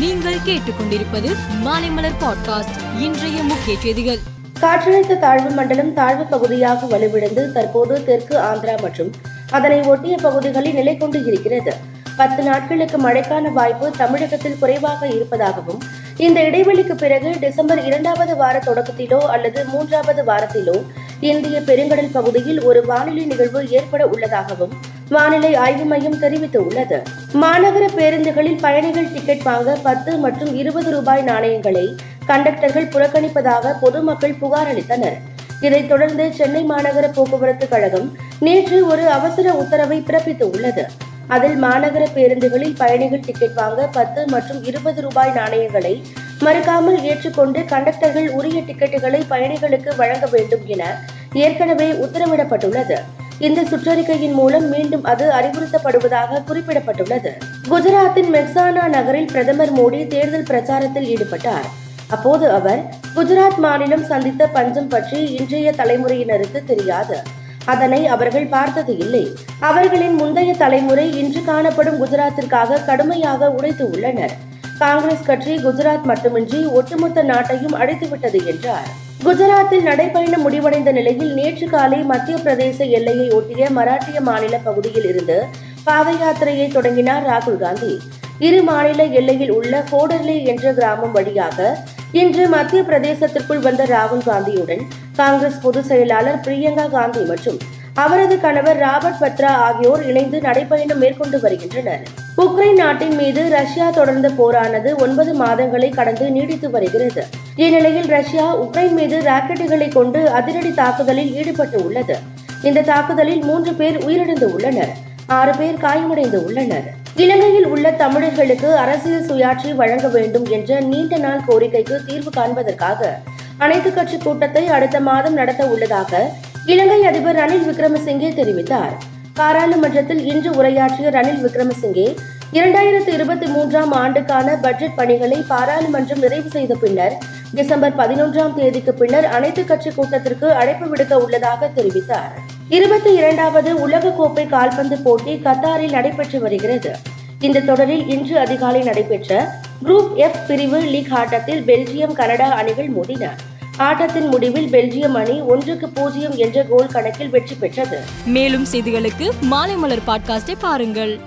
நீங்கள் கேட்டுக்கொண்டிருப்பது மாலைமலர் பாட்காஸ்ட் இன்றைய முக்கிய செய்திகள். காற்றழுத்த தாழ்வு மண்டலம் தாழ்வு பகுதியாக வலுவிழந்து தற்போது தெற்கு ஆந்திரா மற்றும் அதனை ஒட்டிய பகுதிகளில் நிலை கொண்டு இருக்கிறது. பத்து நாட்களுக்கு மழைக்கான வாய்ப்பு தமிழகத்தில் குறைவாக இருப்பதாகவும் இந்த இடைவெளிக்கு பிறகு டிசம்பர் இரண்டாவது வார தொடக்கத்திலோ அல்லது மூன்றாவது வாரத்திலோ இந்திய பெருங்கடல் பகுதியில் ஒரு வானிலை நிகழ்வு ஏற்பட உள்ளதாகவும் வானிலை ஆய்வு மையம் தெரிவித்துள்ளது. மாநகர பேருந்துகளில் பயணிகள் டிக்கெட் வாங்க பத்து மற்றும் இருபது ரூபாய் நாணயங்களை கண்டக்டர்கள் புறக்கணிப்பதாக பொதுமக்கள் புகார் அளித்தனர். இதைத் தொடர்ந்து சென்னை மாநகர போக்குவரத்து கழகம் நேற்று ஒரு அவசர உத்தரவை பிறப்பித்துள்ளது. அதில் மாநகர பேருந்துகளில் பயணிகள் டிக்கெட் வாங்க பத்து மற்றும் இருபது ரூபாய் நாணயங்களை மறுக்காமல் ஏற்றுக்கொண்டு கண்டக்டர்கள் உரிய டிக்கெட்டுகளை பயணிகளுக்கு வழங்க வேண்டும் என ஏற்கனவே உத்தரவிடப்பட்டுள்ளது. இந்த சுற்றறிக்கையின் மூலம் மீண்டும் அது அறிவுறுத்தப்படுவதாக குறிப்பிடப்பட்டுள்ளது. குஜராத்தின் மெக்சானா நகரில் பிரதமர் மோடி தேர்தல் பிரச்சாரத்தில் ஈடுபட்டார். அப்போது அவர் குஜராத் மாநிலம் சந்தித்த பஞ்சம் பற்றி இன்றைய தலைமுறையினருக்கு தெரியாது. அதனை அவர்கள் பார்த்தது இல்லை. அவர்களின் முந்தைய தலைமுறை இன்று காணப்படும் குஜராத்திற்காக கடுமையாக உழைத்து உள்ளனர். காங்கிரஸ் கட்சி குஜராத் மட்டுமின்றி ஒட்டுமொத்த நாட்டையும் அடைத்துவிட்டது என்றார். குஜராத்தில் நடைபயணம் முடிவடைந்த நிலையில் நேற்று காலை மத்திய பிரதேச எல்லையை ஒட்டிய மராட்டிய மாநில பகுதியில் இருந்து பாத யாத்திரையை தொடங்கினார் ராகுல் காந்தி. இரு மாநில எல்லையில் உள்ள போடர்லி என்ற கிராமம் வழியாக இன்று மத்திய பிரதேசத்திற்குள் வந்த ராகுல் காந்தியுடன் காங்கிரஸ் பொதுச் செயலாளர் பிரியங்கா காந்தி மற்றும் அவரது கணவர் ராபர்ட் பத்ரா ஆகியோர் இணைந்து நடைபயணம் மேற்கொண்டு வருகின்றனர். உக்ரைன் நாட்டின் மீது ரஷ்யா தொடர்ந்த போரானது ஒன்பது மாதங்களை கடந்து நீடித்து வருகிறது. இந்நிலையில் ரஷ்யா உக்ரைன் மீது ராக்கெட்டுகளை கொண்டு அதிரடி தாக்குதலில் ஈடுபட்டு உள்ளது இந்த தாக்குதலில் மூன்று பேர் உயிரிழந்து உள்ளனர் ஆறு பேர் காயமடைந்து உள்ளனர் இலங்கையில் உள்ள தமிழர்களுக்கு அரசியல் சுயாட்சி வழங்க வேண்டும் என்ற நீண்ட நாள் கோரிக்கைக்கு தீர்வு காண்பதற்காக அனைத்து கட்சி கூட்டத்தை அடுத்த மாதம் நடத்த உள்ளதாக இலங்கை அதிபர் ரணில் விக்ரமசிங்கே தெரிவித்தார். பாராளுமன்றத்தில் இன்று உரையாற்றிய ரணில் விக்ரமசிங்கே இரண்டாயிரத்து இருபத்தி மூன்றாம் ஆண்டுக்கான பட்ஜெட் பணிகளை பாராளுமன்றம் நிறைவு செய்த பின்னர் டிசம்பர் பதினொன்றாம் தேதிக்கு பின்னர் அனைத்து கட்சி கூட்டத்திற்கு அழைப்பு விடுக்க உள்ளதாக தெரிவித்தார். இருபத்தி இரண்டாவது உலகக்கோப்பை கால்பந்து போட்டி கத்தாரில் நடைபெற்று வருகிறது. இந்த தொடரில் இன்று அதிகாலை நடைபெற்ற குரூப் எஃப் பிரிவு லீக் ஆட்டத்தில் பெல்ஜியம் கனடா அணிகள் மோதின. ஆட்டத்தின் முடிவில் பெல்ஜியம் அணி ஒன்றுக்கு பூஜ்ஜியம் என்ற கோல் கணக்கில் வெற்றி பெற்றது. மேலும் செய்திகளுக்கு மாலைமலர் பாட்காஸ்டை பாருங்கள்.